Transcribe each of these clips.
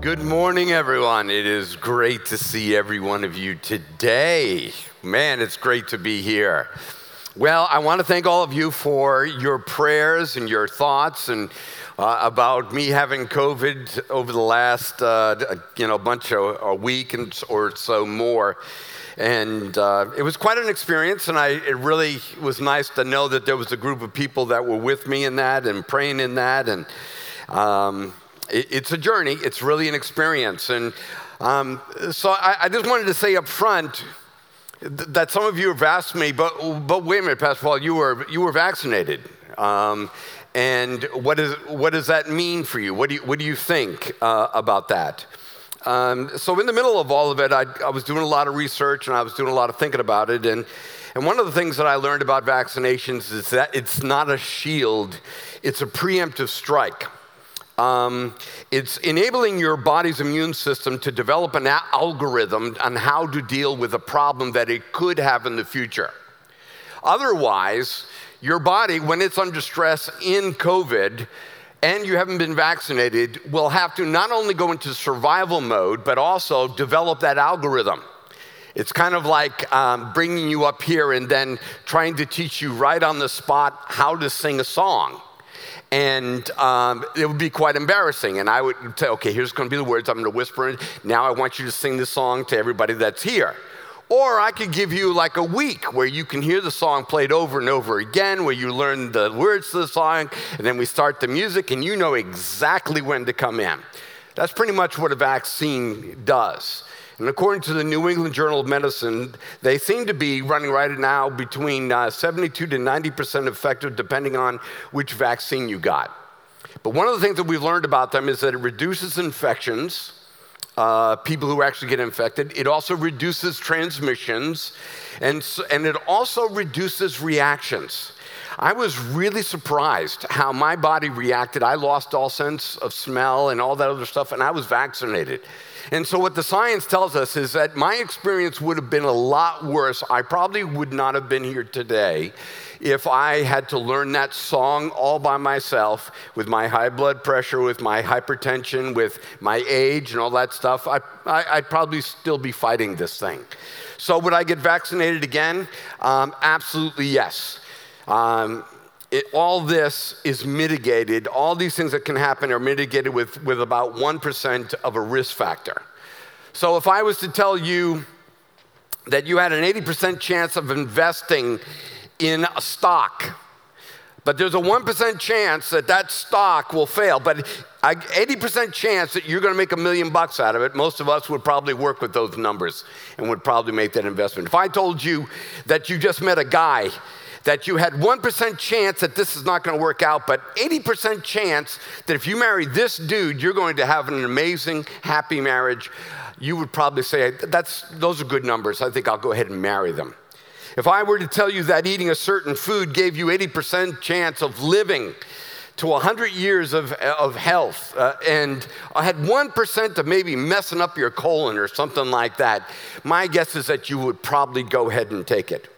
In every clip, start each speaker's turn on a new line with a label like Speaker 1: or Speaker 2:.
Speaker 1: Good morning, everyone. It is great to see every one of you today. Man, it's great to be here. Well, I want to thank all of you for your prayers and your thoughts and uh, about me having COVID over the last, uh, you know, bunch of a week and, or so more. And uh, it was quite an experience, and I, it really was nice to know that there was a group of people that were with me in that and praying in that. And um, it's a journey, it's really an experience. And um, so I, I, just wanted to say up front that some of you have asked me, but, but wait a minute, Pastor Paul, you were, you were vaccinated. Um, and what, is, what does that mean for you? What do you, what do you think uh, about that? Um, so, in the middle of all of it, I, I was doing a lot of research and I was doing a lot of thinking about it. And, and one of the things that I learned about vaccinations is that it's not a shield, it's a preemptive strike. Um, it's enabling your body's immune system to develop an algorithm on how to deal with a problem that it could have in the future. Otherwise, your body, when it's under stress in COVID and you haven't been vaccinated, will have to not only go into survival mode, but also develop that algorithm. It's kind of like um, bringing you up here and then trying to teach you right on the spot how to sing a song. And um, it would be quite embarrassing. And I would say, okay, here's going to be the words. I'm going to whisper it. Now I want you to sing this song to everybody that's here. Or I could give you like a week where you can hear the song played over and over again, where you learn the words to the song, and then we start the music, and you know exactly when to come in. That's pretty much what a vaccine does. And according to the New England Journal of Medicine, they seem to be running right now between uh, 72 to 90% effective, depending on which vaccine you got. But one of the things that we've learned about them is that it reduces infections, uh, people who actually get infected. It also reduces transmissions, and, and it also reduces reactions. I was really surprised how my body reacted. I lost all sense of smell and all that other stuff, and I was vaccinated. And so, what the science tells us is that my experience would have been a lot worse. I probably would not have been here today if I had to learn that song all by myself with my high blood pressure, with my hypertension, with my age, and all that stuff. I, would probably still be fighting this thing. So, would I get vaccinated again? Um, absolutely yes. Um, it, all this is mitigated, all these things that can happen are mitigated with, with about 1% of a risk factor. So if I was to tell you that you had an 80% chance of investing in a stock, but there's a 1% chance that that stock will fail, but 80% chance that you're going to make a million bucks out of it, most of us would probably work with those numbers and would probably make that investment. If I told you that you just met a guy that you had 1% chance that this is not going to work out, but 80% chance that if you marry this dude, you're going to have an amazing, happy marriage, you would probably say, That's, those are good numbers. I think I'll go ahead and marry them. If I were to tell you that eating a certain food gave you 80% chance of living to 100 years of, of health, uh, and I had 1% of maybe messing up your colon or something like that, my guess is that you would probably go ahead and take it.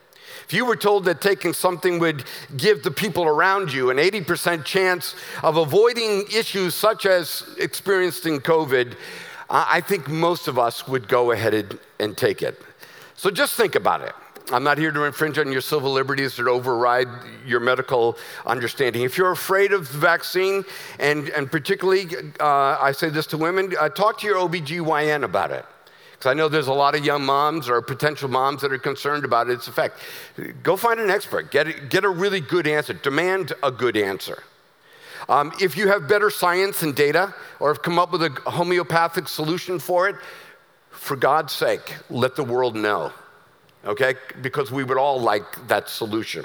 Speaker 1: If you were told that taking something would give the people around you an 80% chance of avoiding issues such as experienced in COVID, I think most of us would go ahead and take it. So just think about it. I'm not here to infringe on your civil liberties or override your medical understanding. If you're afraid of the vaccine, and, and particularly, uh, I say this to women, uh, talk to your OBGYN about it. Because I know there's a lot of young moms or potential moms that are concerned about its effect. Go find an expert, get, a, get a really good answer, demand a good answer. Um, if you have better science and data or have come up with a homeopathic solution for it, for God's sake, let the world know, okay? Because we would all like that solution.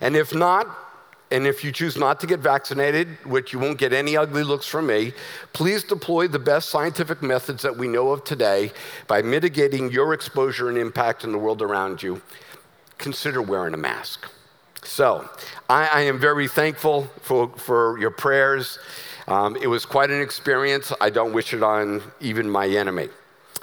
Speaker 1: And if not, and if you choose not to get vaccinated, which you won't get any ugly looks from me, please deploy the best scientific methods that we know of today by mitigating your exposure and impact in the world around you. Consider wearing a mask. So, I, I am very thankful for, for your prayers. Um, it was quite an experience. I don't wish it on even my enemy.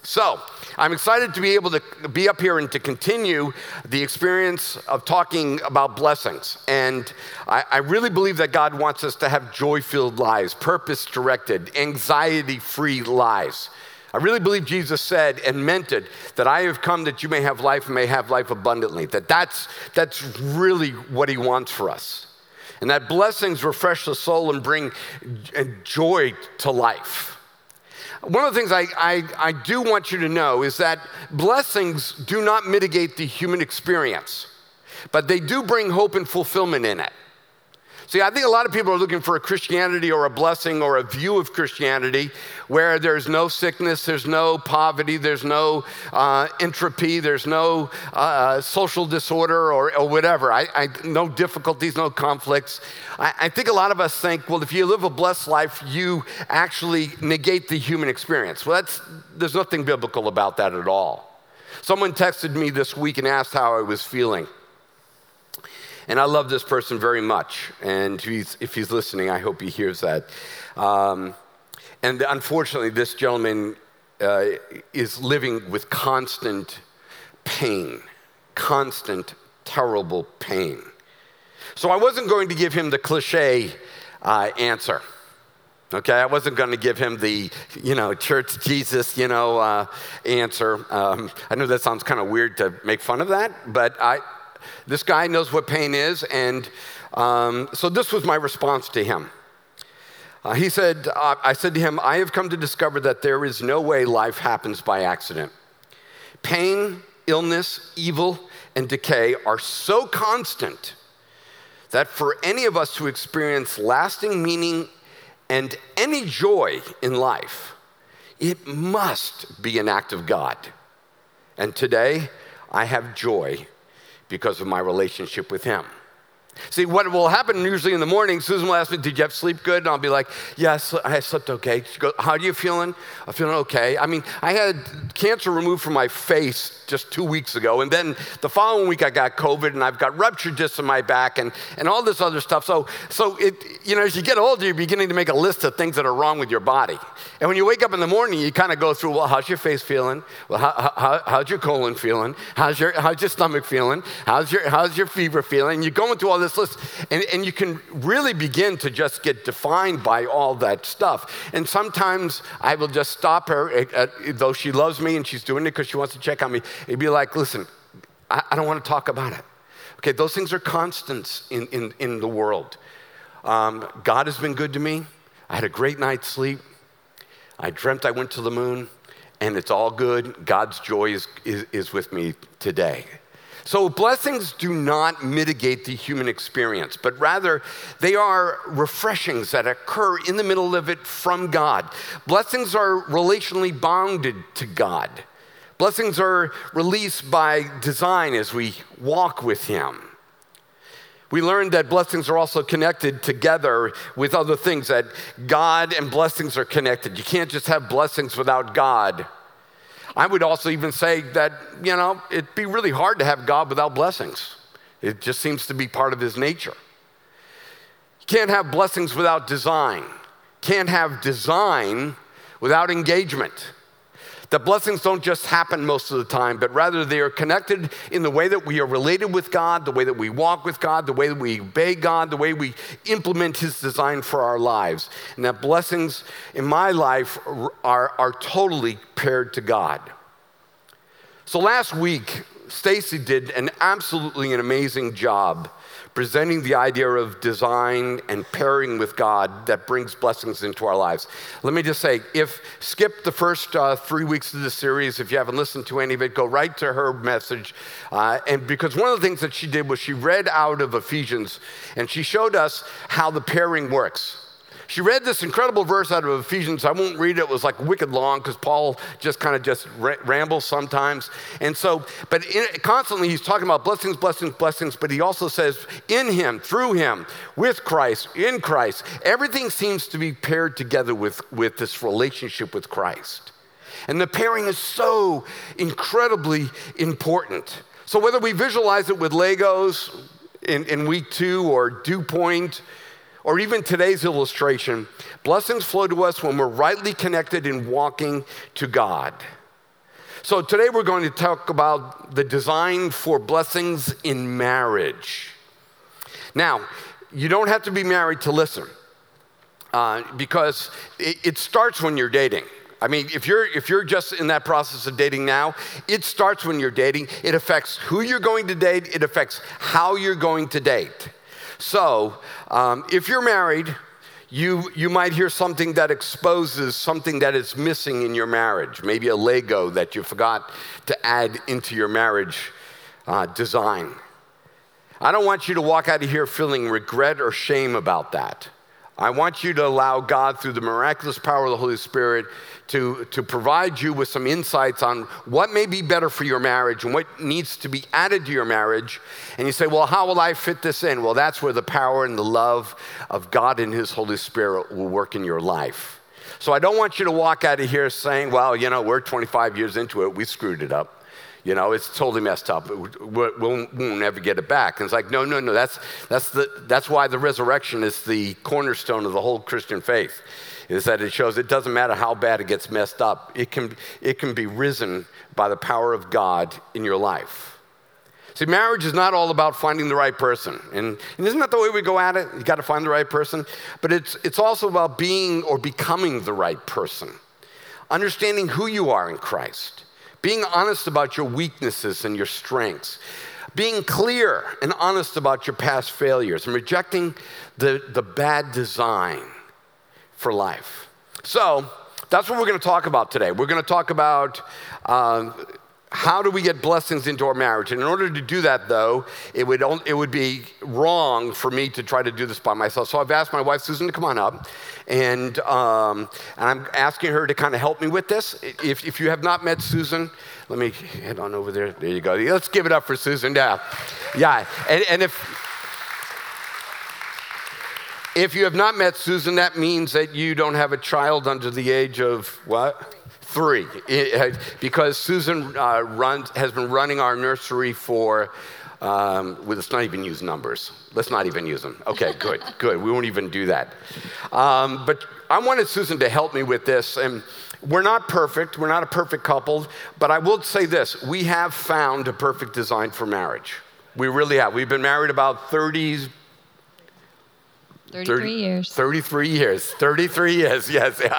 Speaker 1: So, I'm excited to be able to be up here and to continue the experience of talking about blessings. And I, I really believe that God wants us to have joy filled lives, purpose directed, anxiety free lives. I really believe Jesus said and meant it that I have come that you may have life and may have life abundantly. That that's, that's really what he wants for us. And that blessings refresh the soul and bring joy to life. One of the things I, I, I do want you to know is that blessings do not mitigate the human experience, but they do bring hope and fulfillment in it. See, I think a lot of people are looking for a Christianity or a blessing or a view of Christianity where there's no sickness, there's no poverty, there's no uh, entropy, there's no uh, uh, social disorder or, or whatever. I, I, no difficulties, no conflicts. I, I think a lot of us think, well, if you live a blessed life, you actually negate the human experience. Well, that's, there's nothing biblical about that at all. Someone texted me this week and asked how I was feeling. And I love this person very much. And he's, if he's listening, I hope he hears that. Um, and unfortunately, this gentleman uh, is living with constant pain, constant, terrible pain. So I wasn't going to give him the cliche uh, answer. Okay, I wasn't going to give him the, you know, church Jesus, you know, uh, answer. Um, I know that sounds kind of weird to make fun of that, but I, this guy knows what pain is, and um, so this was my response to him. Uh, he said, uh, I said to him, I have come to discover that there is no way life happens by accident. Pain, illness, evil, and decay are so constant that for any of us to experience lasting meaning and any joy in life, it must be an act of God. And today, I have joy because of my relationship with Him. See, what will happen usually in the morning, Susan will ask me, Did you have sleep good? And I'll be like, Yes, I slept okay. She goes, How are you feeling? I'm feeling okay. I mean, I had cancer removed from my face just two weeks ago. And then the following week, I got COVID and I've got ruptured discs in my back and, and all this other stuff. So, so it, you know, as you get older, you're beginning to make a list of things that are wrong with your body. And when you wake up in the morning, you kind of go through, Well, how's your face feeling? Well, how, how, how's your colon feeling? How's your, how's your stomach feeling? How's your, how's your fever feeling? You're going through all this list. And, and you can really begin to just get defined by all that stuff. And sometimes I will just stop her, at, at, though she loves me and she's doing it because she wants to check on me. It'd be like, listen, I, I, don't want to talk about it. Okay, those things are constants in, in, in the world. Um, God has been good to me. I had a great night's sleep. I dreamt I went to the moon, and it's all good. God's joy is, is, is with me today. So, blessings do not mitigate the human experience, but rather they are refreshings that occur in the middle of it from God. Blessings are relationally bounded to God. Blessings are released by design as we walk with Him. We learned that blessings are also connected together with other things, that God and blessings are connected. You can't just have blessings without God. I would also even say that, you know, it'd be really hard to have God without blessings. It just seems to be part of his nature. You can't have blessings without design. Can't have design without engagement. That blessings don't just happen most of the time, but rather they are connected in the way that we are related with God, the way that we walk with God, the way that we obey God, the way we implement His design for our lives. And that blessings in my life are, are totally paired to God. So last week, Stacy did an absolutely an amazing job presenting the idea of design and pairing with God that brings blessings into our lives. Let me just say if skip the first uh, three weeks of the series, if you haven't listened to any of it, go right to her message. Uh, and because one of the things that she did was she read out of Ephesians and she showed us how the pairing works. She read this incredible verse out of Ephesians. I won't read it. It was like wicked long because Paul just kind of just rambles sometimes. And so, but in, constantly he's talking about blessings, blessings, blessings. But he also says, in him, through him, with Christ, in Christ. Everything seems to be paired together with, with this relationship with Christ. And the pairing is so incredibly important. So whether we visualize it with Legos in, in week two or dew point, or even today's illustration, blessings flow to us when we're rightly connected in walking to God. So today we're going to talk about the design for blessings in marriage. Now, you don't have to be married to listen uh, because it, it starts when you're dating. I mean, if you're, if you're just in that process of dating now, it starts when you're dating. It affects who you're going to date, it affects how you're going to date. So, um, if you're married, you, you might hear something that exposes something that is missing in your marriage, maybe a Lego that you forgot to add into your marriage uh, design. I don't want you to walk out of here feeling regret or shame about that. I want you to allow God, through the miraculous power of the Holy Spirit, to, to provide you with some insights on what may be better for your marriage and what needs to be added to your marriage. And you say, Well, how will I fit this in? Well, that's where the power and the love of God and His Holy Spirit will work in your life. So I don't want you to walk out of here saying, Well, you know, we're 25 years into it, we screwed it up. You know, it's totally messed up. We'll, we'll, never get it back. And it's like, no, no, no. That's, that's, the, that's why the resurrection is the cornerstone of the whole Christian faith is that it shows it doesn't matter how bad it gets messed up, it can, it can be risen by the power of God in your life. See, marriage is not all about finding the right person. And, and isn't that the way we go at it? You got to find the right person. But it's, it's also about being or becoming the right person, understanding who you are in Christ, being honest about your weaknesses and your strengths, being clear and honest about your past failures, and rejecting the, the bad design for life. So that's what we're going to talk about today. We're going to talk about uh, how do we get blessings into our marriage. And in order to do that, though, it would, it would be wrong for me to try to do this by myself. So I've asked my wife, Susan, to come on up. And, um, and I'm asking her to kind of help me with this. If, if you have not met Susan, let me head on over there. There you go. Let's give it up for Susan. Yeah. Yeah. And, and if if you have not met Susan, that means that you don't have a child under the age of what? Three. because Susan uh, runs, has been running our nursery for, um, well, let's not even use numbers. Let's not even use them. Okay, good, good. We won't even do that. Um, but I wanted Susan to help me with this. And we're not perfect, we're not a perfect couple, but I will say this we have found a perfect design for marriage. We really have. We've been married about 30
Speaker 2: 33 30, years.
Speaker 1: 33 years. 33 years, yes.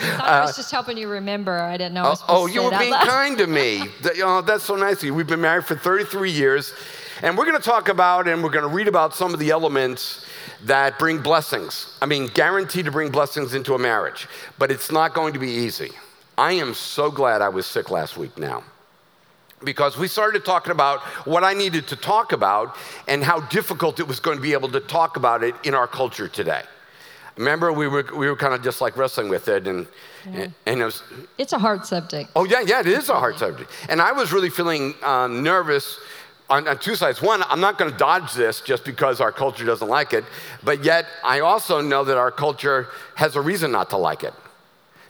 Speaker 1: Yeah.
Speaker 2: I was just helping you remember. I didn't know. I
Speaker 1: oh, oh you were being kind to me. oh, that's so nice of you. We've been married for 33 years, and we're going to talk about and we're going to read about some of the elements that bring blessings. I mean, guaranteed to bring blessings into a marriage, but it's not going to be easy. I am so glad I was sick last week now because we started talking about what I needed to talk about and how difficult it was going to be able to talk about it in our culture today. Remember, we were, we were kind of just like wrestling with it, and, yeah. and it was.
Speaker 2: It's a hard subject.
Speaker 1: Oh, yeah, yeah, it is a hard subject. And I was really feeling um, nervous on, on, two sides. One, I'm not going to dodge this just because our culture doesn't like it, but yet I also know that our culture has a reason not to like it.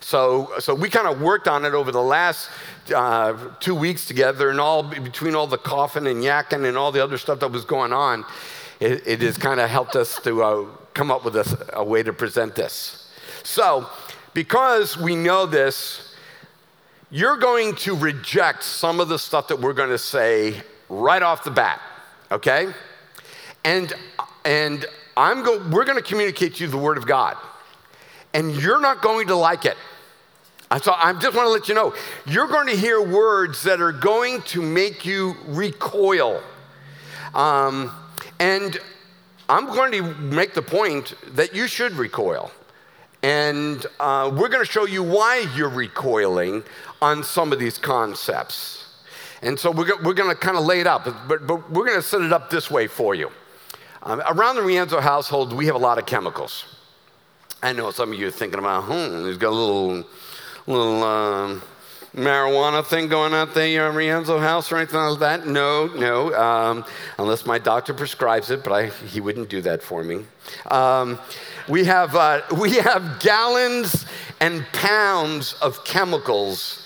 Speaker 1: So, so we kind of worked on it over the last uh, two weeks together, and all between all the coughing and yakking and all the other stuff that was going on, it, it has kind of helped us to uh, come up with a, a way to present this. So, because we know this, you're going to reject some of the stuff that we're going to say right off the bat, okay? And and I'm go- we're going to communicate to you the word of God. And you're not going to like it. So I just want to let you know you're going to hear words that are going to make you recoil. Um, and I'm going to make the point that you should recoil. And uh, we're going to show you why you're recoiling on some of these concepts. And so we're, we're going to kind of lay it out, but, but we're going to set it up this way for you. Um, around the Rienzo household, we have a lot of chemicals. I know some of you are thinking about, hmm, he's got a little little um, marijuana thing going on there your Rienzo house or anything like that? No, no, um, unless my doctor prescribes it, but I, he wouldn't do that for me. Um, we, have, uh, we have gallons and pounds of chemicals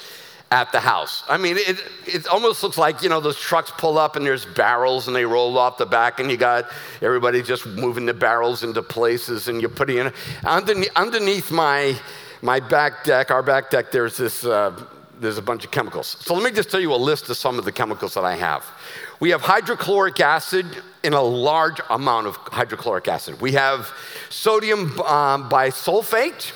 Speaker 1: at the house. I mean, it, it almost looks like, you know, those trucks pull up and there's barrels and they roll off the back and you got everybody just moving the barrels into places and you're putting in, underneath, underneath my my back deck, our back deck, there's this, uh, there's a bunch of chemicals. So let me just tell you a list of some of the chemicals that I have. We have hydrochloric acid in a large amount of hydrochloric acid. We have sodium um, bisulfate.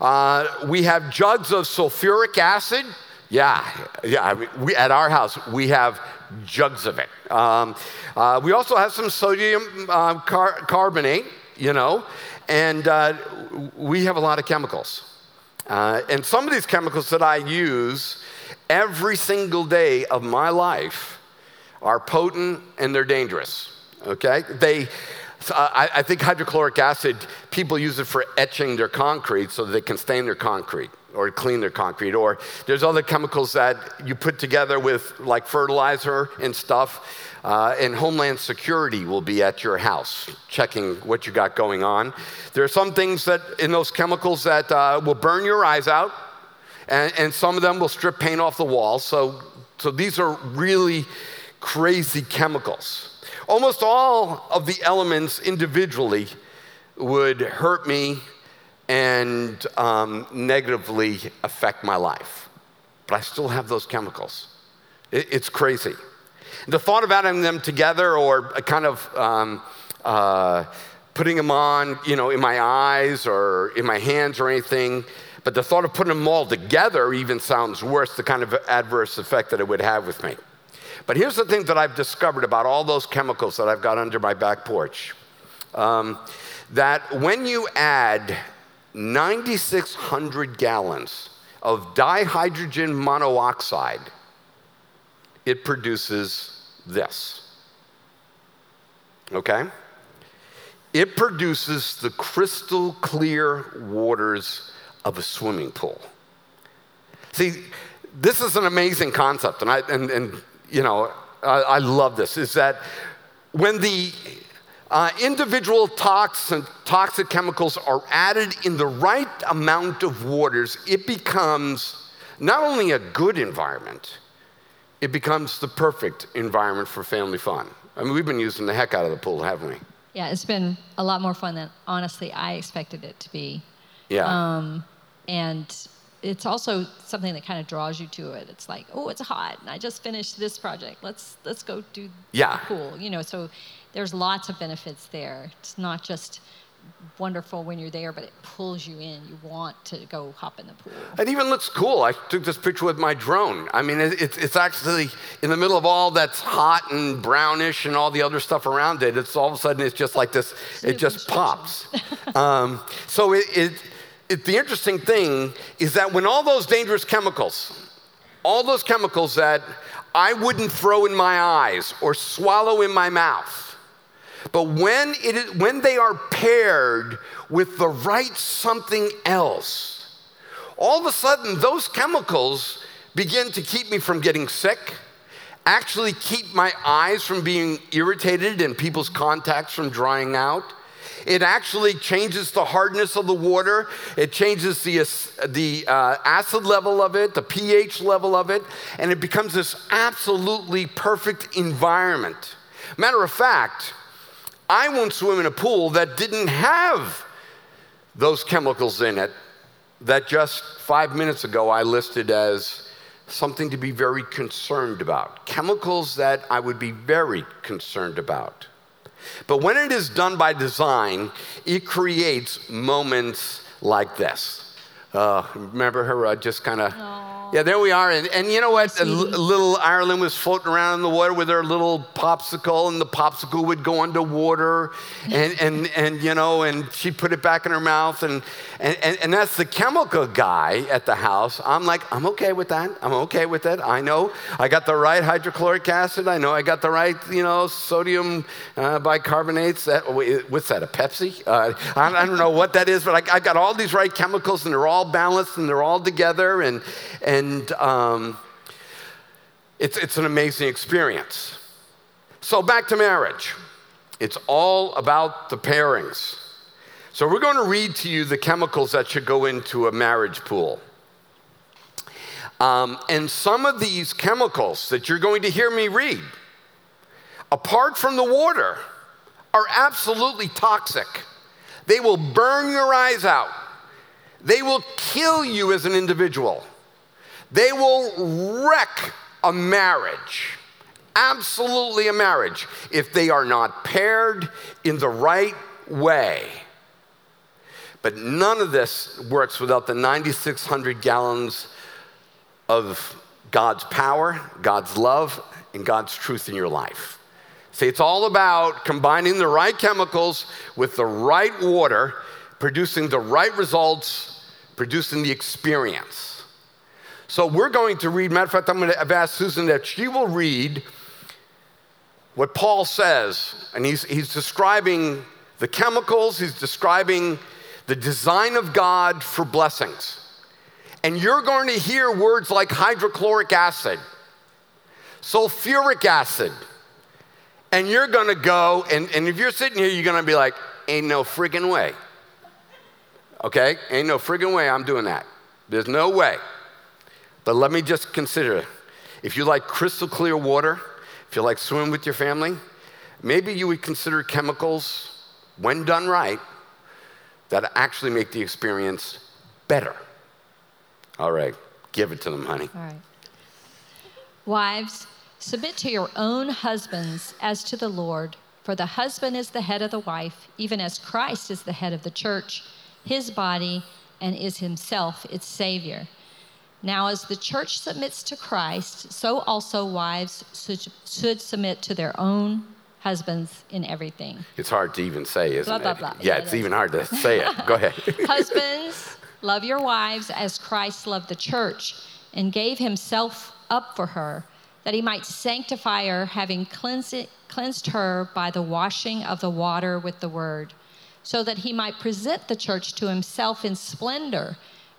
Speaker 1: Uh, we have jugs of sulfuric acid. Yeah, yeah. I mean, we, at our house, we have jugs of it. Um, uh, we also have some sodium uh, car- carbonate, you know, and uh, we have a lot of chemicals. Uh, and some of these chemicals that I use every single day of my life are potent and they're dangerous. Okay? They, I, I think hydrochloric acid, people use it for etching their concrete so they can stain their concrete or clean their concrete. Or there's other chemicals that you put together with like fertilizer and stuff. Uh, and Homeland Security will be at your house checking what you got going on. There are some things that in those chemicals that uh, will burn your eyes out, and, and some of them will strip paint off the walls. So, so these are really crazy chemicals. Almost all of the elements individually would hurt me and um, negatively affect my life. But I still have those chemicals. It, it's crazy. The thought of adding them together or kind of um, uh, putting them on, you know, in my eyes or in my hands or anything, but the thought of putting them all together even sounds worse, the kind of adverse effect that it would have with me. But here's the thing that I've discovered about all those chemicals that I've got under my back porch um, that when you add 9,600 gallons of dihydrogen monoxide, it produces this. Okay? It produces the crystal clear waters of a swimming pool. See, this is an amazing concept, and, I, and, and you know, I, I love this, is that when the uh, individual toxin, toxic chemicals are added in the right amount of waters, it becomes not only a good environment, it becomes the perfect environment for family fun. I mean, we've been using the heck out of the pool, haven't we?
Speaker 2: Yeah, it's been a lot more fun than honestly I expected it to be.
Speaker 1: Yeah.
Speaker 2: Um, and it's also something that kind of draws you to it. It's like, oh, it's hot, and I just finished this project. Let's let's go do
Speaker 1: yeah.
Speaker 2: the pool. You know, so there's lots of benefits there. It's not just wonderful when you're there, but it pulls you in. You want to go hop in the pool.
Speaker 1: It even looks cool. I took this picture with my drone. I mean, it, it's, it's actually in the middle of all that's hot and brownish and all the other stuff around it. It's all of a sudden, it's just like this, it just pops. um, so it, it, it, the interesting thing is that when all those dangerous chemicals, all those chemicals that I wouldn't throw in my eyes or swallow in my mouth, but when, it is, when they are paired with the right something else, all of a sudden those chemicals begin to keep me from getting sick, actually keep my eyes from being irritated and people's contacts from drying out. It actually changes the hardness of the water. It changes the, the uh, acid level of it, the pH level of it, and it becomes this absolutely perfect environment. Matter of fact, I won't swim in a pool that didn't have those chemicals in it that just five minutes ago I listed as something to be very concerned about. Chemicals that I would be very concerned about. But when it is done by design, it creates moments like this. Uh, remember her uh, just kind of yeah, there we are. And, and you know what? little Ireland was floating around in the water with her little popsicle, and the popsicle would go underwater. And, and, and you know, and she put it back in her mouth. And, and, and, and that's the chemical guy at the house. I'm like, I'm okay with that. I'm okay with it. I know I got the right hydrochloric acid. I know I got the right, you know, sodium uh, bicarbonates. That, what's that, a Pepsi? Uh, I, I, don't know what that is, but I, I got all these right chemicals, and they're all balanced, and they're all together. And, and and um, it's, it's an amazing experience. So, back to marriage. It's all about the pairings. So, we're going to read to you the chemicals that should go into a marriage pool. Um, and some of these chemicals that you're going to hear me read, apart from the water, are absolutely toxic. They will burn your eyes out, they will kill you as an individual. They will wreck a marriage, absolutely a marriage, if they are not paired in the right way. But none of this works without the 9,600 gallons of God's power, God's love, and God's truth in your life. See, it's all about combining the right chemicals with the right water, producing the right results, producing the experience. So we're going to read, matter of fact, I'm going to have asked Susan that she will read what Paul says, and he's, he's describing the chemicals, he's describing the design of God for blessings. And you're going to hear words like hydrochloric acid, sulfuric acid, and you're going to go, and, and if you're sitting here, you're going to be like, ain't no friggin' way. Okay? Ain't no friggin' way I'm doing that. There's no way. But let me just consider if you like crystal clear water, if you like swimming with your family, maybe you would consider chemicals, when done right, that actually make the experience better. All right, give it to them, honey.
Speaker 2: All right. Wives, submit to your own husbands as to the Lord, for the husband is the head of the wife, even as Christ is the head of the church, his body, and is himself its Savior. Now, as the church submits to Christ, so also wives should submit to their own husbands in everything.
Speaker 1: It's hard to even say, isn't
Speaker 2: blah,
Speaker 1: it?
Speaker 2: Blah, blah.
Speaker 1: Yeah, yeah it's even hard to say it. Go ahead.
Speaker 2: Husbands, love your wives as Christ loved the church and gave himself up for her, that he might sanctify her, having cleansed, it, cleansed her by the washing of the water with the word, so that he might present the church to himself in splendor,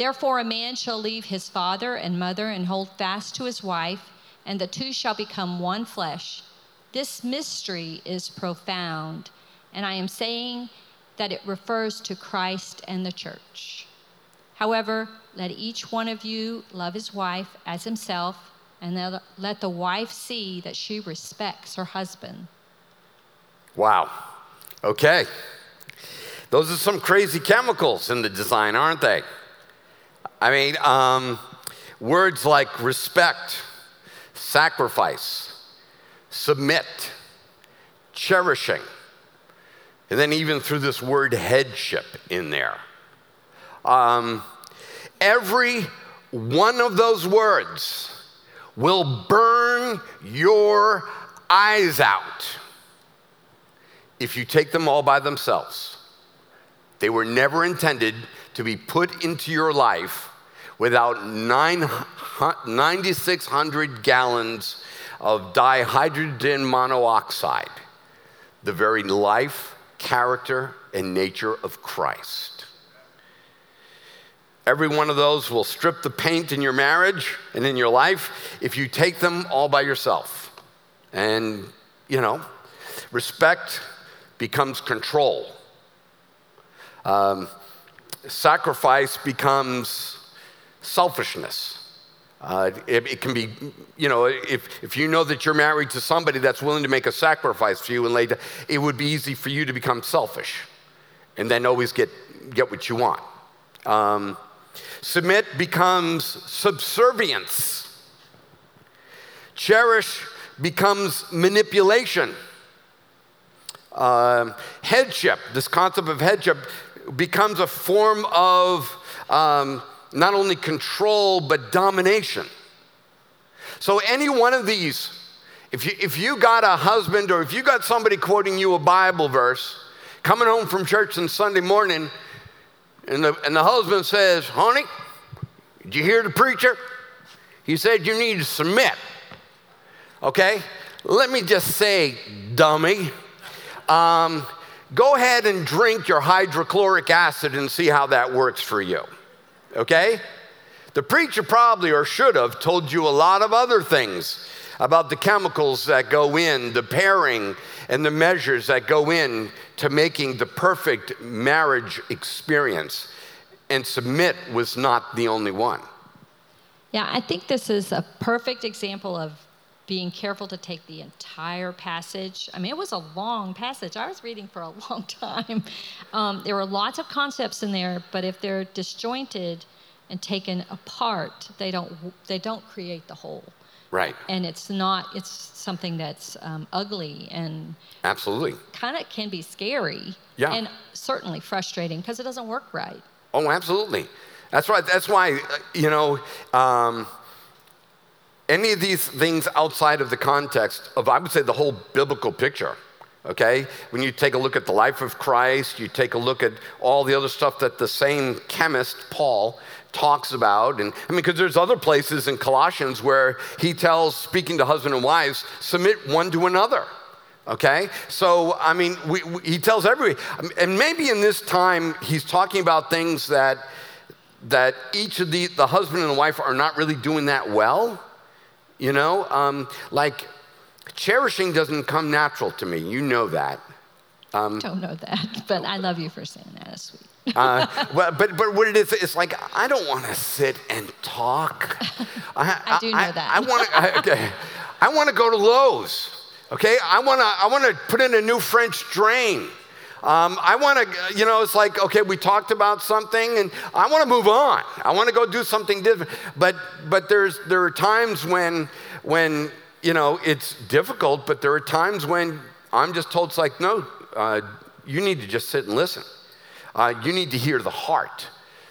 Speaker 2: Therefore, a man shall leave his father and mother and hold fast to his wife, and the two shall become one flesh. This mystery is profound and I am saying that it refers to Christ and the church. However, let each one of you love his wife as himself, and let the wife see that she respects her husband.
Speaker 1: Wow. Okay. Those are some crazy chemicals in the design, aren't they? I mean, um, words like respect, sacrifice, submit, cherishing and then even through this word headship in there. Um, every one of those words will burn your eyes out if you take them all by themselves. They were never intended to be put into your life without 9,600 gallons of dihydrogen monoxide, the very life character, and nature of Christ. Every one of those will strip the paint in your marriage and in your life if you take them all by yourself. And, you know, respect becomes control. Um, sacrifice becomes selfishness. Uh, it, it, can be, you know, if, if you know that you're married to somebody that's willing to make a sacrifice for you and later, it would be easy for you to become selfish and then always get, get what you want. Um, submit becomes subservience. Cherish becomes manipulation. Uh, headship, this concept of headship, becomes a form of um, not only control, but domination. So, any one of these, if you, if you got a husband or if you got somebody quoting you a Bible verse, coming home from church on Sunday morning, and the, and the husband says, Honey, did you hear the preacher? He said you need to submit. Okay? Let me just say, dummy, um, go ahead and drink your hydrochloric acid and see how that works for you okay? The preacher probably or should have told you a lot of other things about the chemicals that go in, the pairing and the measures that go in to making the perfect marriage experience. And submit was not the only one.
Speaker 2: Yeah, I think this is a perfect example of being careful to take the entire passage. I mean, it was a long passage. I was reading for a long time. Um, there were lots of concepts in there, but if they're disjointed and taken apart, they don't they don't create the whole.
Speaker 1: Right.
Speaker 2: And it's not. It's something that's um, ugly and
Speaker 1: absolutely
Speaker 2: kind of can be scary.
Speaker 1: Yeah.
Speaker 2: And certainly frustrating because it doesn't work right.
Speaker 1: Oh, absolutely. That's right. That's why uh, you know. Um, any of these things outside of the context of, I would say, the whole biblical picture, okay? When you take a look at the life of Christ, you take a look at all the other stuff that the same chemist, Paul, talks about. And I mean, because there's other places in Colossians where he tells, speaking to husband and wives, submit one to another. Okay? So, I mean, we, we, he tells everybody. and maybe in this time, he's talking about things that, that each of the, the husband and the wife are not really doing that well. You know, um, like cherishing doesn't come natural to me. You know that.
Speaker 2: Um, Don't know that, but I love you for saying that. That's sweet.
Speaker 1: uh, well, but but what it is, it's like I don't want to sit and talk.
Speaker 2: I, I do know
Speaker 1: I,
Speaker 2: that.
Speaker 1: I want to. Okay, I want to go to Lowe's. Okay, I want to. I want to put in a new French drain. Um, I want to, you know, it's like, okay, we talked about something and I want to move on. I want to go do something different. But, but there's, there are times when, when, you know, it's difficult, but there are times when I'm just told, it's like, no, uh, you need to just sit and listen. Uh, you need to hear the heart.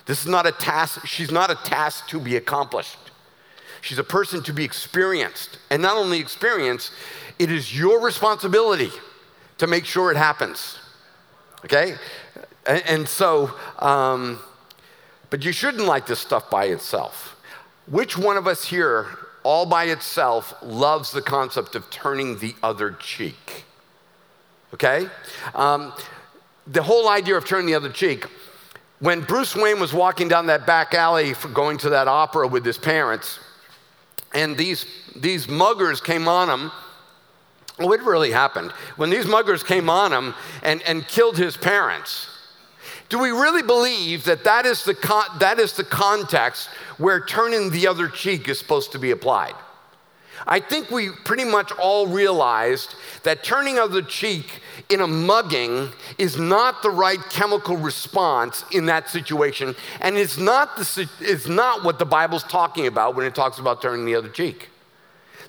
Speaker 1: This is not a task, she's not a task to be accomplished. She's a person to be experienced. And not only experienced, it is your responsibility to make sure it happens. Okay? And, and so, um, but you shouldn't like this stuff by itself. Which one of us here, all by itself, loves the concept of turning the other cheek? Okay? Um, the whole idea of turning the other cheek, when Bruce Wayne was walking down that back alley for going to that opera with his parents, and these, these muggers came on him what really happened when these muggers came on him and, and killed his parents. Do we really believe that that is, the con- that is the context where turning the other cheek is supposed to be applied? I think we pretty much all realized that turning other cheek in a mugging is not the right chemical response in that situation, and it's not, the, it's not what the Bible's talking about when it talks about turning the other cheek.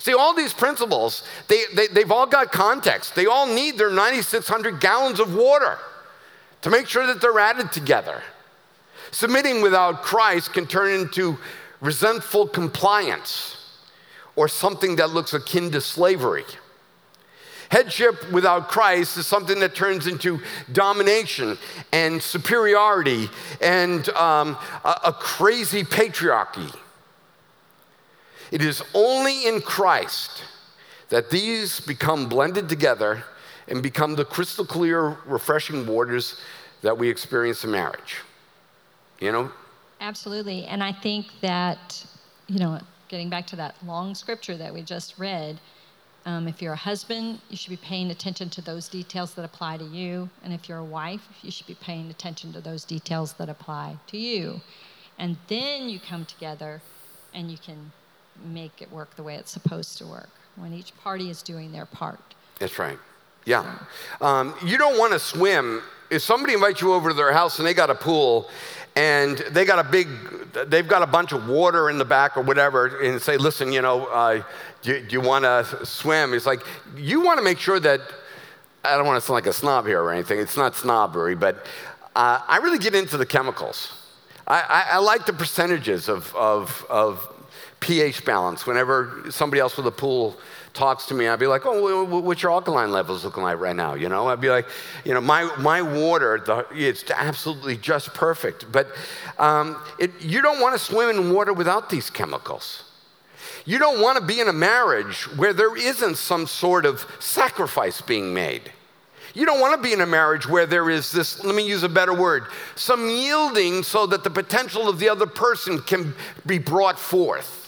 Speaker 1: See, all these principles, they, they, they've all got context. They all need their 9,600 gallons of water to make sure that they're added together. Submitting without Christ can turn into resentful compliance or something that looks akin to slavery. Headship without Christ is something that turns into domination and superiority and um, a, a crazy patriarchy. It is only in Christ that these become blended together and become the crystal clear, refreshing waters that we experience in marriage. You know?
Speaker 2: Absolutely. And I think that, you know, getting back to that long scripture that we just read, um, if you're a husband, you should be paying attention to those details that apply to you. And if you're a wife, you should be paying attention to those details that apply to you. And then you come together and you can make it work the way it's supposed to work when each party is doing their part.
Speaker 1: That's right. Yeah. Um, you don't want to swim. If somebody invites you over to their house and they got a pool and they got a big, they've got a bunch of water in the back or whatever, and say, listen, you know, uh, do, do you want to swim? It's like, you want to make sure that, I don't want to sound like a snob here or anything, it's not snobbery, but uh, I really get into the chemicals. I, I, I like the percentages of, of, of pH balance. Whenever somebody else with a pool talks to me, I'd be like, oh, what's your alkaline levels looking like right now? You know, I'd be like, you know, my, my water, the, it's absolutely just perfect. But um, it, you don't want to swim in water without these chemicals. You don't want to be in a marriage where there isn't some sort of sacrifice being made. You don't want to be in a marriage where there is this, let me use a better word, some yielding so that the potential of the other person can be brought forth.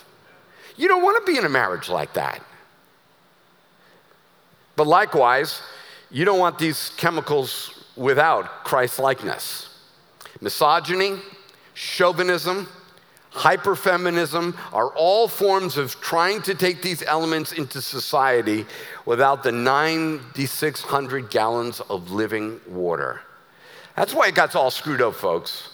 Speaker 1: You don't want to be in a marriage like that. But likewise, you don't want these chemicals without Christ likeness. Misogyny, chauvinism, hyperfeminism are all forms of trying to take these elements into society without the 9,600 gallons of living water. That's why it got all screwed up, folks.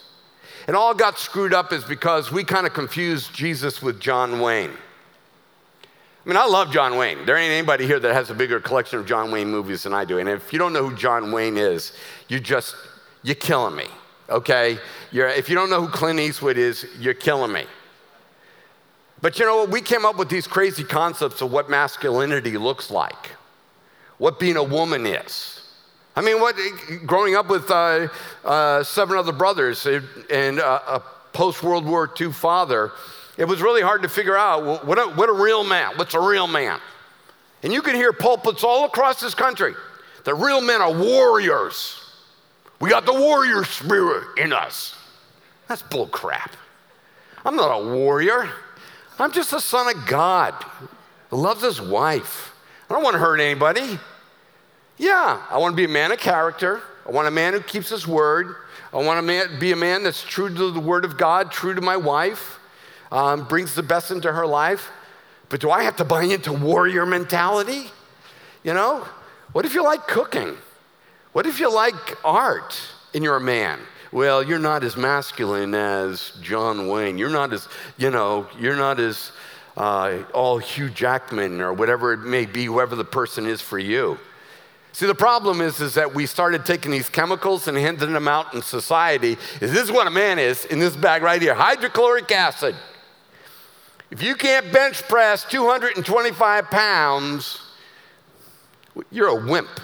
Speaker 1: And all got screwed up is because we kind of confused Jesus with John Wayne. I mean, I love John Wayne. There ain't anybody here that has a bigger collection of John Wayne movies than I do. And if you don't know who John Wayne is, you just, you're killing me, okay? You're, if you don't know who Clint Eastwood is, you're killing me. But you know what? We came up with these crazy concepts of what masculinity looks like, what being a woman is. I mean, what, growing up with uh, uh, seven other brothers and uh, a post World War II father, it was really hard to figure out what a, what a real man, what's a real man? And you can hear pulpits all across this country. The real men are warriors. We got the warrior spirit in us. That's bull crap. I'm not a warrior. I'm just a son of God who loves his wife. I don't want to hurt anybody. Yeah, I want to be a man of character. I want a man who keeps his word. I want to be a man that's true to the word of God, true to my wife um, brings the best into her life. But do I have to buy into warrior mentality? You know, what if you like cooking? What if you like art and you're a man? Well, you're not as masculine as John Wayne. You're not as, you know, you're not as uh, all Hugh Jackman or whatever it may be, whoever the person is for you. See, the problem is, is that we started taking these chemicals and handing them out in society. Is this is what a man is in this bag right here? Hydrochloric acid. If you can't bench press 225 pounds, you're a wimp.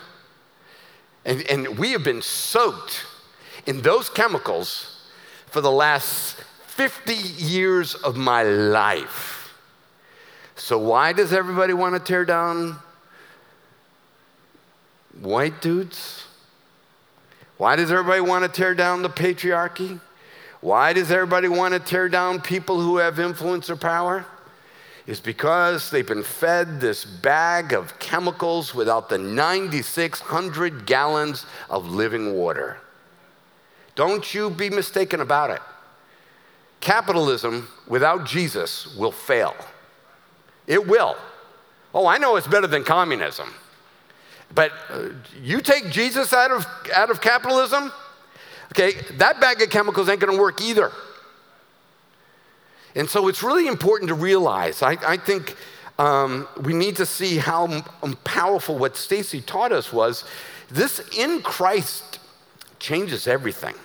Speaker 1: And, and we have been soaked in those chemicals for the last 50 years of my life. So, why does everybody want to tear down white dudes? Why does everybody want to tear down the patriarchy? Why does everybody want to tear down people who have influence or power? Is because they've been fed this bag of chemicals without the 9,600 gallons of living water. Don't you be mistaken about it. Capitalism without Jesus will fail. It will. Oh, I know it's better than communism. But uh, you take Jesus out of, out of capitalism, Okay, that bag of chemicals ain't gonna work either. And so it's really important to realize, I, I think um, we need to see how powerful what Stacy taught us was this in Christ changes everything.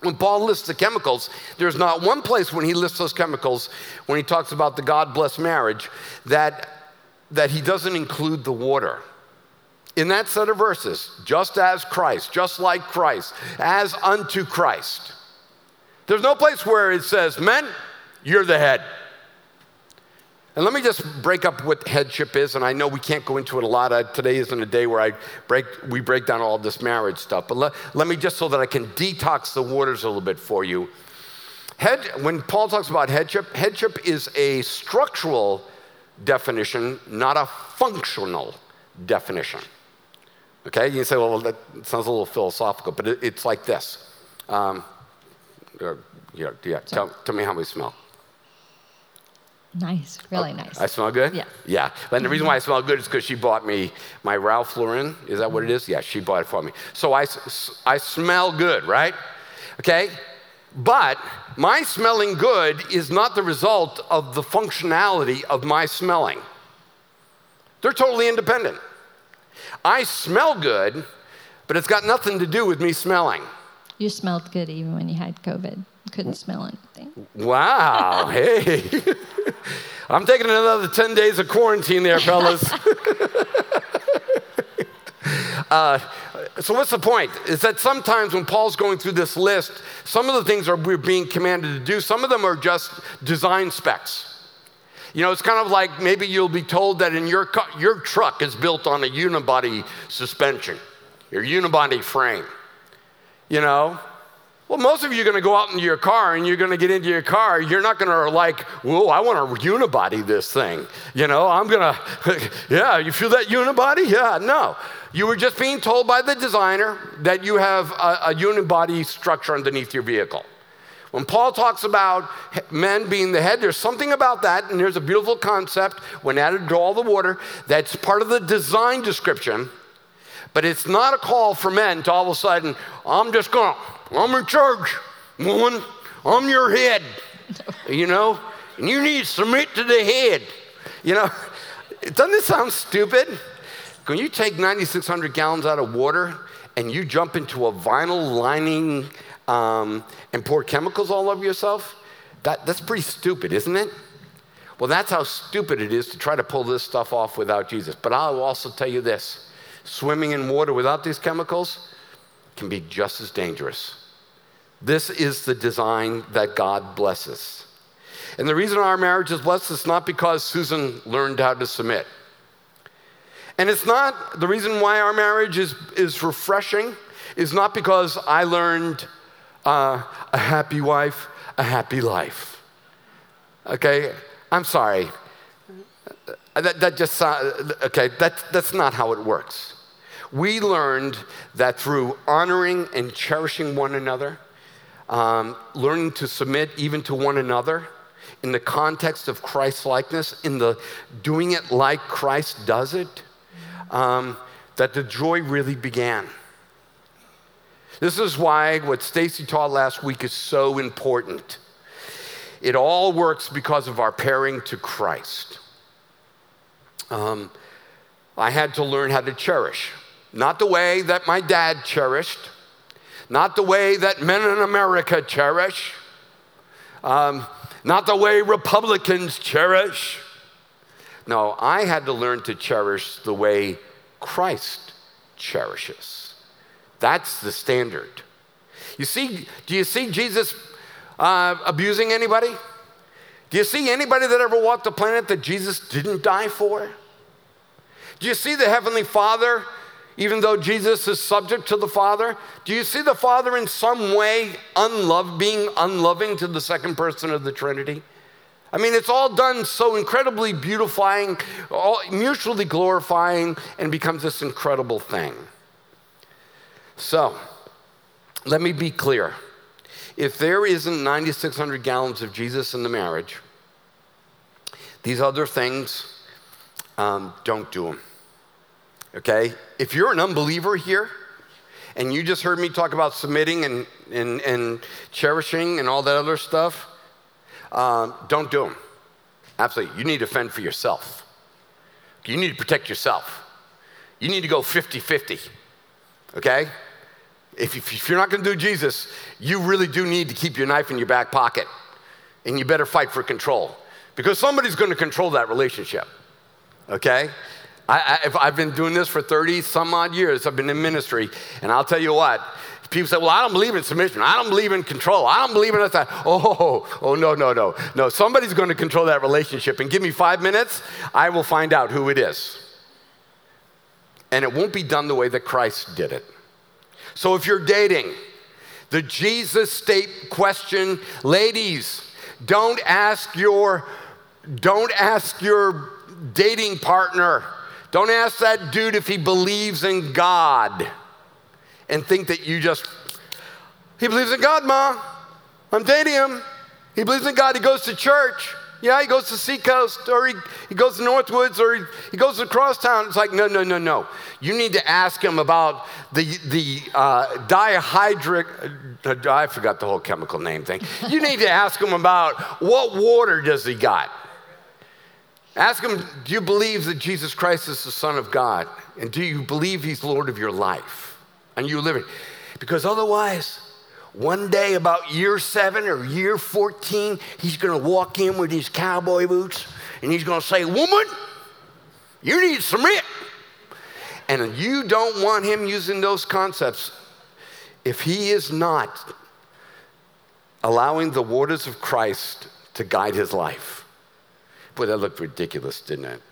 Speaker 1: When Paul lists the chemicals, there's not one place when he lists those chemicals, when he talks about the God blessed marriage, that, that he doesn't include the water in that set of verses, just as Christ, just like Christ, as unto Christ. There's no place where it says, men, you're the head. And let me just break up what headship is, and I know we can't go into it a lot. I, today isn't a day where I break, we break down all this marriage stuff, but let, let me just so that I can detox the waters a little bit for you. Head, when Paul talks about headship, headship is a structural definition, not a functional definition. Okay, you say, well, that sounds a little philosophical, but it, it's like this. Um, uh, yeah, yeah. Tell, tell, me how we smell.
Speaker 2: Nice, really oh, nice.
Speaker 1: I smell good?
Speaker 2: Yeah.
Speaker 1: Yeah. And the reason why I smell good is because she bought me my Ralph Lauren. Is that what it is? Yeah, she bought it for me. So I, I smell good, right? Okay? But my smelling good is not the result of the functionality of my smelling. They're totally independent. I smell good, but it's got nothing to do with me smelling.
Speaker 2: You smelled good even when you had COVID. Couldn't smell anything.
Speaker 1: Wow. hey. I'm taking another 10 days of quarantine there, fellas. uh, so, what's the point? Is that sometimes when Paul's going through this list, some of the things are we're being commanded to do, some of them are just design specs. You know, it's kind of like maybe you'll be told that in your, your truck is built on a unibody suspension, your unibody frame. You know, Well, most of you are going to go out into your car and you're going to get into your car. You're not going to like, whoa, I want to unibody this thing. You know, I'm going to, yeah, you feel that unibody? Yeah, no. You were just being told by the designer that you have a, a unibody structure underneath your vehicle. When Paul talks about men being the head, there's something about that, and there's a beautiful concept when added to all the water that's part of the design description, but it's not a call for men to all of a sudden, I'm just going, I'm in charge, woman, I'm your head, you know, and you need to submit to the head. You know, doesn't this sound stupid? When you take 9,600 gallons out of water and you jump into a vinyl lining um, and pour chemicals all over yourself, that, that's pretty stupid, isn't it? Well, that's how stupid it is to try to pull this stuff off without Jesus. But I'll also tell you this swimming in water without these chemicals can be just as dangerous. This is the design that God blesses. And the reason our marriage is blessed is not because Susan learned how to submit. And it's not the reason why our marriage is, is refreshing, is not because I learned uh, a happy wife, a happy life. Okay? I'm sorry. That, that just, uh, okay, that, that's not how it works. We learned that through honoring and cherishing one another, um, learning to submit even to one another in the context of Christ likeness, in the doing it like Christ does it, um, that the joy really began. This is why what Stacy taught last week is so important. It all works because of our pairing to Christ. Um, I had to learn how to cherish, not the way that my dad cherished, not the way that men in America cherish, um, not the way Republicans cherish. No, I had to learn to cherish the way Christ cherishes. That's the standard. You see, do you see Jesus uh, abusing anybody? Do you see anybody that ever walked the planet that Jesus didn't die for? Do you see the Heavenly Father, even though Jesus is subject to the Father? Do you see the Father in some way unloved, being unloving to the second person of the Trinity? I mean, it's all done so incredibly beautifying, all mutually glorifying, and becomes this incredible thing. So, let me be clear. If there isn't 9,600 gallons of Jesus in the marriage, these other things, um, don't do them. Okay? If you're an unbeliever here, and you just heard me talk about submitting and, and, and cherishing and all that other stuff, um, don't do them. Absolutely. You need to fend for yourself. You need to protect yourself. You need to go 50 50. Okay? If, if you're not to do Jesus, you really do need to keep your knife in your back pocket. And you better fight for control because somebody's to control that relationship. Okay? I, have been doing this for 30 some odd years. I've been in ministry. And I'll tell you what, people say, well, I don't believe in submission. I don't believe in control. I don't believe in that. Oh, oh, no, no, no. No, somebody's going to control that relationship. And give me five minutes, I will find out who it is. And it won't be done the way that Christ did it. So if you're dating, the Jesus state question, ladies, don't ask your don't ask your dating partner. Don't ask that dude if he believes in God and think that you just he believes in God, ma. I'm dating him. He believes in God. He goes to church. Yeah, he goes to Seacoast or he, he goes to Northwoods or he, he goes to Crosstowne. It's like, no, no, no, no. You need to ask him about the, the uh, dihydric, uh, I forgot the whole chemical name thing. You need to ask him about what water does he got? Ask him, do you believe that Jesus Christ is the Son of God? And do you believe he's Lord of your life? And you live it? Because otherwise, one day, about year seven or year 14, he's going to walk in with his cowboy boots and he's going to say, Woman, you need some submit. And you don't want him using those concepts if he is not allowing the waters of Christ to guide his life. Boy, that looked ridiculous, didn't it?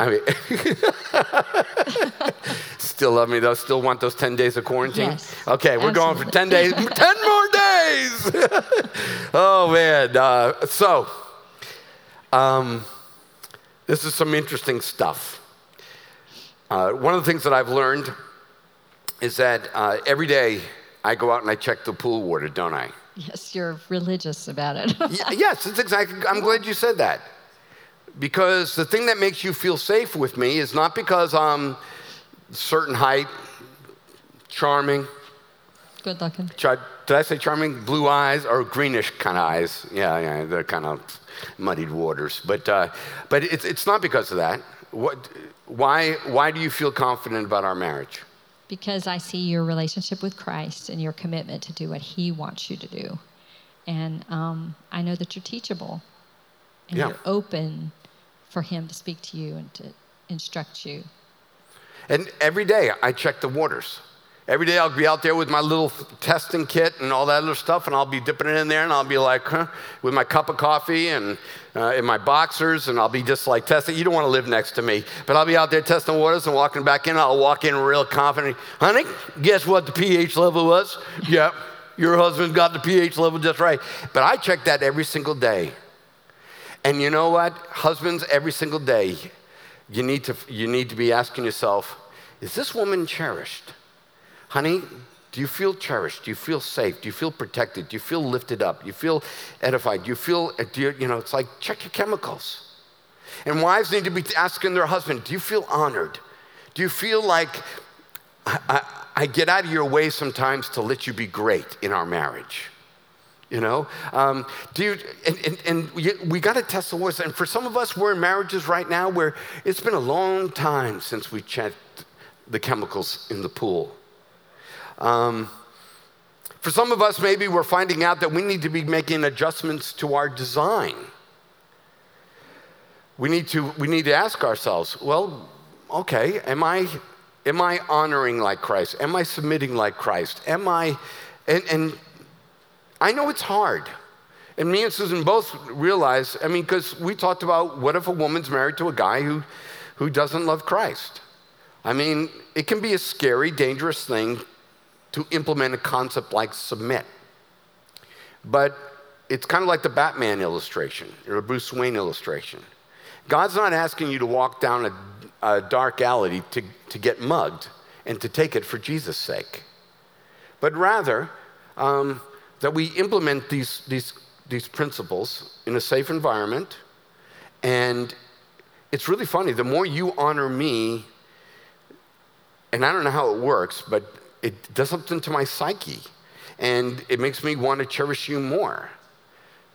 Speaker 1: I mean, still love me though. Still want those ten days of quarantine.
Speaker 2: Yes,
Speaker 1: okay, we're going for ten days. ten more days. oh man. Uh, so, um, this is some interesting stuff. Uh, one of the things that I've learned is that uh, every day I go out and I check the pool water, don't I?
Speaker 2: Yes, you're religious about it.
Speaker 1: Yes, it's exactly. I'm glad you said that. Because the thing that makes you feel safe with me is not because I'm certain height, charming.
Speaker 2: Good looking.
Speaker 1: Char- did I say charming? Blue eyes or greenish kind of eyes? Yeah, yeah, they're kind of muddied waters. But, uh, but it's, it's not because of that. What, why, why do you feel confident about our marriage?
Speaker 2: Because I see your relationship with Christ and your commitment to do what He wants you to do. And um, I know that you're teachable and
Speaker 1: Yeah.
Speaker 2: you're open for Him to speak to you and to instruct you.
Speaker 1: And every day I check the waters. Every day I'll be out there with my little testing kit and all that other stuff, and I'll be dipping it in there, and I'll be like, huh, with my cup of coffee and uh, in my boxers, and I'll be just like testing. You don't want to live next to me, but I'll be out there testing waters and walking back in. I'll walk in real confident. Honey, guess what the pH level was? yep, your husband got the pH level just right. But I check that every single day. And you know what? Husbands, every single day, you need to, you need to be asking yourself, is this woman cherished? Honey, do you feel cherished? Do you feel safe? Do you feel protected? Do you feel lifted up? Do you feel edified? Do you feel, do you, you know, it's like check your chemicals. And wives need to be asking their husband, do you feel honored? Do you feel like I, I, I get out of your way sometimes to let you be great in our marriage? You know, um, do you, and, and, and we, we got to test the waters. And for some of us, we're in marriages right now where it's been a long time since we checked the chemicals in the pool. Um, for some of us, maybe we're finding out that we need to be making adjustments to our design. We need to, we need to ask ourselves, well, okay, am I, am I honoring like Christ? Am I submitting like Christ? Am I, and, and I know it's hard. And me and Susan both realize, I mean, because we talked about what if a woman's married to a guy who, who doesn't love Christ? I mean, it can be a scary, dangerous thing to implement a concept like submit. But it's kind of like the Batman illustration or the Bruce Wayne illustration. God's not asking you to walk down a, a dark alley to, to get mugged and to take it for Jesus' sake, but rather um, that we implement these, these, these principles in a safe environment. And it's really funny, the more you honor me, and I don't know how it works, but it does something to my psyche. And it makes me want to cherish you more.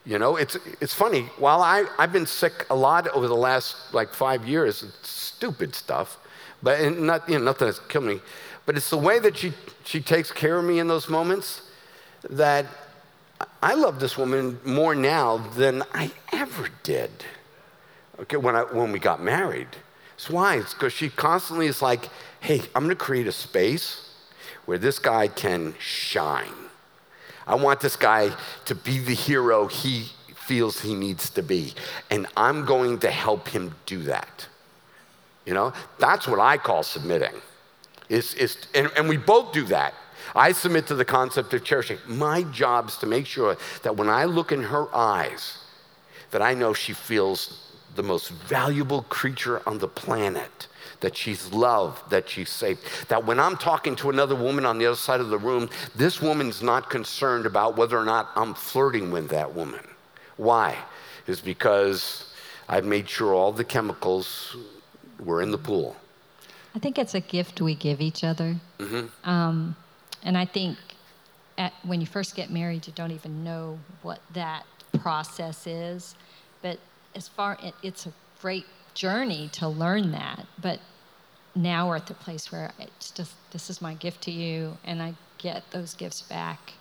Speaker 1: You know, it's, it's funny. While I, I've been sick a lot over the last like five years, it's stupid stuff, but not, you know, nothing has killed me. But it's the way that she, she takes care of me in those moments that I love this woman more now than I ever did. Okay, when, I, when we got married. It's why? It's because she constantly is like, hey, I'm gonna create a space where this guy can shine. I want this guy to be the hero he feels he needs to be. And I'm going to help him do that. You know, that's what I call submitting. It's, it's, and, and we both do that. I submit to the concept of cherishing. My job is to make sure that when I look in her eyes, that I know she feels the most valuable creature on the planet, that she's loved, that she's safe. That when I'm talking to another woman on the other side of the room, this woman's not concerned about whether or not I'm flirting with that woman. Why? Is because I've made sure all the chemicals were in the pool.
Speaker 2: I think it's a gift we give each other. Um, and I think at, when you first get married, you don't even know what that process is. But as far, it, it's a great journey to learn that. But now we're at the place where it's just, this is my gift to you, and I get those gifts back.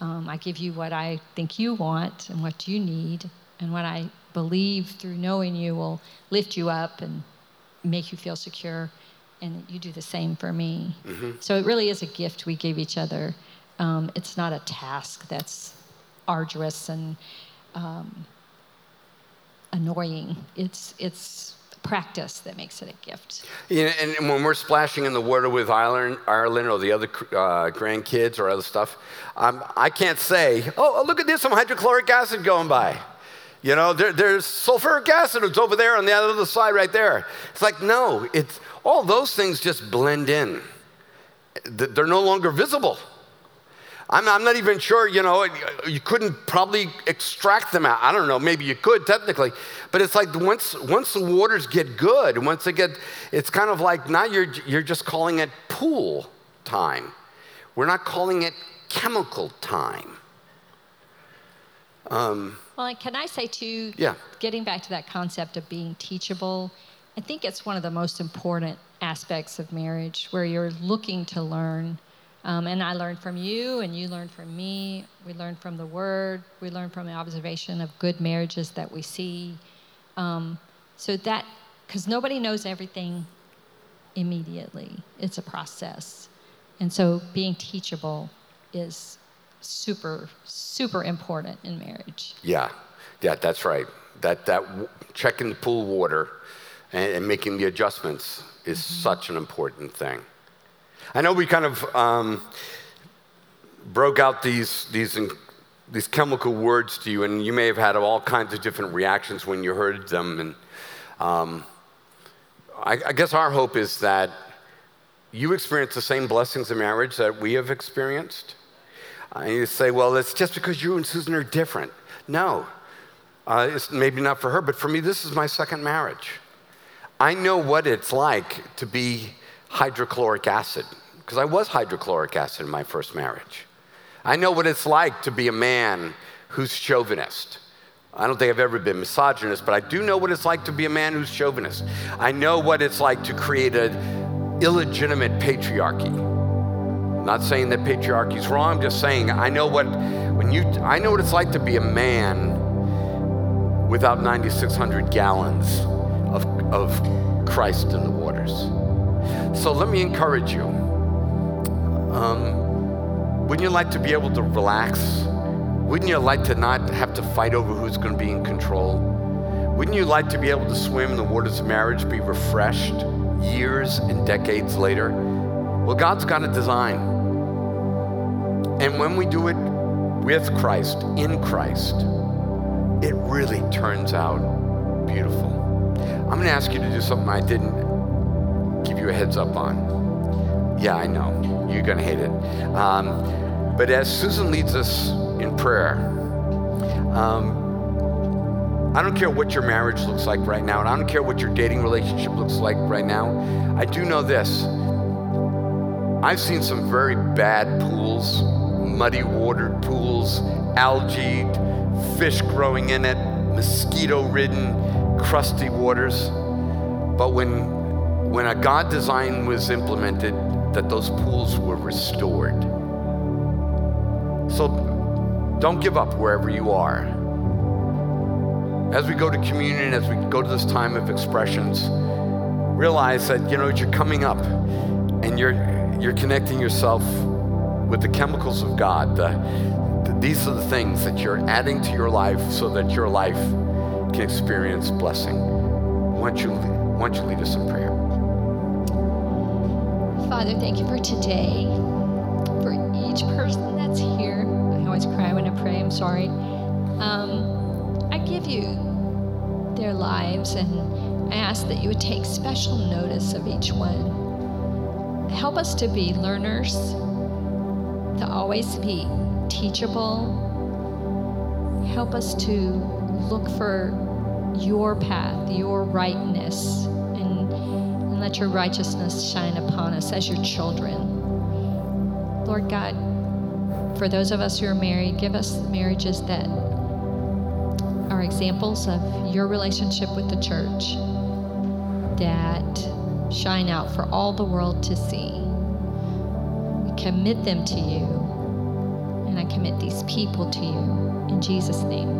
Speaker 2: Um, I give you what I think you want and what you need, and what I believe through knowing you will lift you up and make you feel secure. And you do the same for me. So it really is a gift we give each other. Um, it's not a task that's arduous and um, annoying. It's it's practice that makes it a gift.
Speaker 1: Yeah, and when we're splashing in the water with Ireland, Ireland or the other uh, grandkids or other stuff, um, I can't say, oh, look at this, some hydrochloric acid going by. You know, there, there's sulfuric acid. It's over there on the other side right there. It's like, no, it's, all those things just blend in. They're no longer visible. I'm, I'm not even sure, you know, you couldn't probably extract them out. I don't know, maybe you could technically. But it's like once, once the waters get good, once they get, it's kind of like now you're, you're just calling it pool time. We're not calling it chemical time.
Speaker 2: Um, well, can I say too,
Speaker 1: yeah.
Speaker 2: getting back to that concept of being teachable, I think it's one of the most important aspects of marriage where you're looking to learn um, and I learned from you, and you learned from me. We learned from the Word. We learned from the observation of good marriages that we see. Um, so that, because nobody knows everything immediately, it's a process. And so being teachable is super, super important in marriage.
Speaker 1: Yeah, yeah, that's right. That, that checking the pool water and, and making the adjustments is mm-hmm. such an important thing. I know we kind of um, broke out these, these, these chemical words to you, and you may have had all kinds of different reactions when you heard them. And um, I, I guess our hope is that you experience the same blessings in marriage that we have experienced. And you say, well, it's just because you and Susan are different. No, uh, it's maybe not for her, but for me, this is my second marriage. I know what it's like to be hydrochloric acid, because I was hydrochloric acid in my first marriage. I know what it's like to be a man who's chauvinist. I don't think I've ever been misogynist, but I do know what it's like to be a man who's chauvinist. I know what it's like to create an illegitimate patriarchy. Not saying that patriarchy is wrong, I'm just saying I know what when you I know what it's like to be a man without 9600 gallons of, of Christ in the waters. So let me encourage you. Um, wouldn't you like to be able to relax? Wouldn't you like to not have to fight over who's going to be in control? Wouldn't you like to be able to swim in the waters of marriage, be refreshed years and decades later? Well, God's got a design. And when we do it with Christ, in Christ, it really turns out beautiful. I'm going to ask you to do something I didn't give you a heads up on. Yeah, I know. You're going to hate it. Um, but as Susan leads us in prayer, um, I don't care what your marriage looks like right now, and I don't care what your dating relationship looks like right now. I do know this. I've seen some very bad pools, muddy watered pools, algae, fish growing in it, mosquito ridden, crusty waters. But when when a God design was implemented, that those pools were restored. So don't give up wherever you are. As we go to communion, as we go to this time of expressions, realize that you know you're coming up and you're you're connecting yourself with the chemicals of God. The, the, these are the things that you're adding to your life so that your life can experience blessing. Why don't you, why don't you lead us in prayer?
Speaker 2: Father, thank you for today, for each person that's here. I always cry when I pray, I'm sorry. Um, I give you their lives and I ask that you would take special notice of each one. Help us to be learners, to always be teachable. Help us to look for your path, your rightness and let your righteousness shine upon us as your children. Lord God, for those of us who are married, give us marriages that are examples of your relationship with the church that shine out for all the world to see. Commit them to you, and I commit these people to you. In Jesus' name,